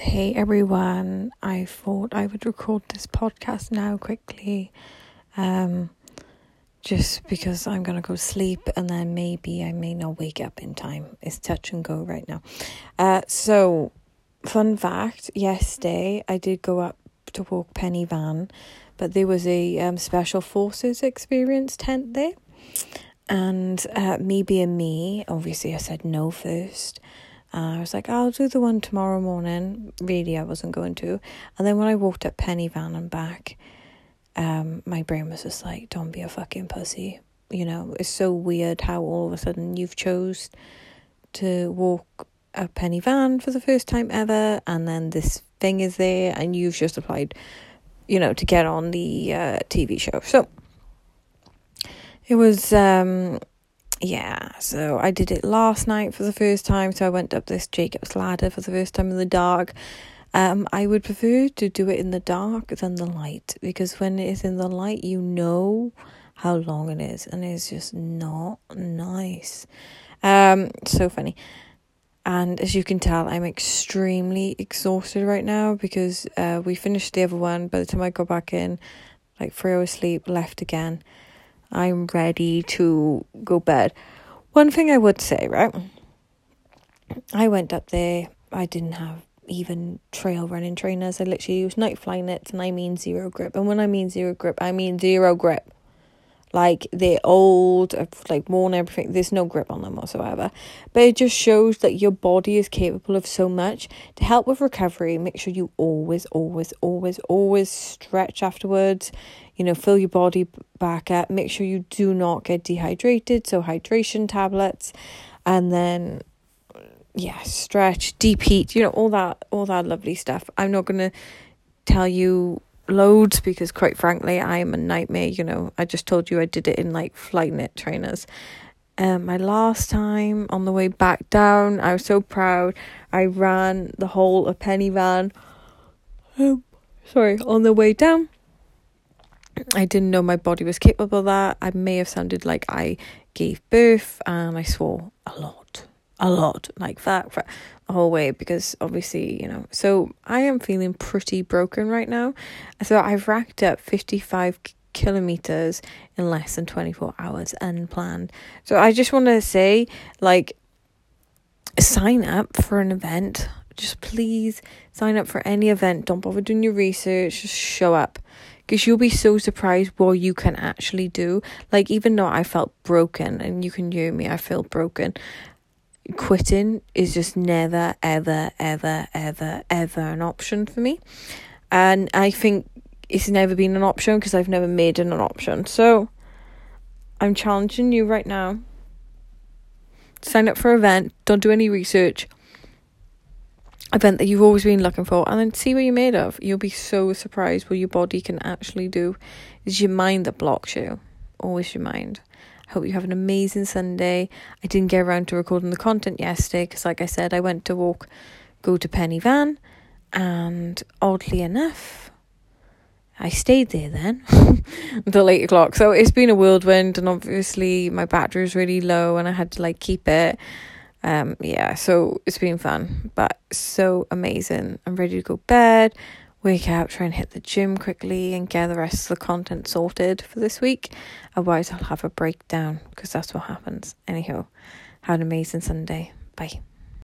Hey everyone, I thought I would record this podcast now quickly. Um just because I'm gonna go sleep and then maybe I may not wake up in time. It's touch and go right now. Uh so fun fact, yesterday I did go up to walk Pen y Fan, but there was a um, special forces experience tent there. And uh, me being me, obviously I said no first. Uh, I was like, I'll do the one tomorrow morning. Really, I wasn't going to. And then when I walked up Pen y Fan and back, um, my brain was just like, don't be a fucking pussy. You know, it's so weird how all of a sudden you've chose to walk a Pen y Fan for the first time ever, and then this thing is there, and you've just applied, you know, to get on the uh, TV show. So it was um, yeah, so I did it last night for the first time. So I went up this Jacob's ladder for the first time in the dark. Um, I would prefer to do it in the dark than the light because when it is in the light, you know how long it is, and it's just not nice. Um, so funny. And as you can tell, I'm extremely exhausted right now because uh, we finished the other one. By the time I go back in, like three hours sleep, left again. I'm ready to go bed. One thing I would say, right? I went up there, I didn't have even trail running trainers. I literally used Nike Flyknits and I mean zero grip. And when I mean zero grip, I mean zero grip. Like they're old, I've like worn everything. There's no grip on them whatsoever. But it just shows that your body is capable of so much. To help with recovery, make sure you always, always, always, always stretch afterwards. You know, fill your body back up. Make sure you do not get dehydrated. So hydration tablets, and then yeah, stretch, deep heat. You know, all that, all that lovely stuff. I'm not gonna tell you loads because quite frankly I am a nightmare, you know. I just told you I did it in like Flyknit trainers. Um, my last time on the way back down, I was so proud. I ran the whole of Pen y Fan. Um, sorry, on the way down. I didn't know my body was capable of that. I may have sounded like I gave birth and I swore a lot. A lot. Like that. For, the whole way because obviously, you know. So I am feeling pretty broken right now. So I've racked up 55 kilometers in less than 24 hours unplanned. So I just want to say, like, sign up for an event. Just please sign up for any event. Don't bother doing your research. Just show up. Because you'll be so surprised what you can actually do. Like, even though I felt broken, and you can hear me, I feel broken quitting is just never, ever, ever, ever, ever an option for me. And I think it's never been an option because I've never made it an option. So I'm challenging you right now. Sign up for an event, don't do any research. Event that you've always been looking for, and then see what you're made of. You'll be so surprised what your body can actually do. It's your mind that blocks you. Always your mind. Hope you have an amazing Sunday. I didn't get around to recording the content yesterday because, like I said, I went to walk, go to Pen y Fan, and oddly enough, I stayed there then until eight o'clock. So it's been a whirlwind, and obviously my battery was really low, and I had to like keep it. Um, yeah, so it's been fun, but so amazing. I'm ready to go bed wake up, try and hit the gym quickly, and get the rest of the content sorted for this week. Otherwise, I'll have a breakdown because that's what happens. Anyhow, have an amazing Sunday. Bye.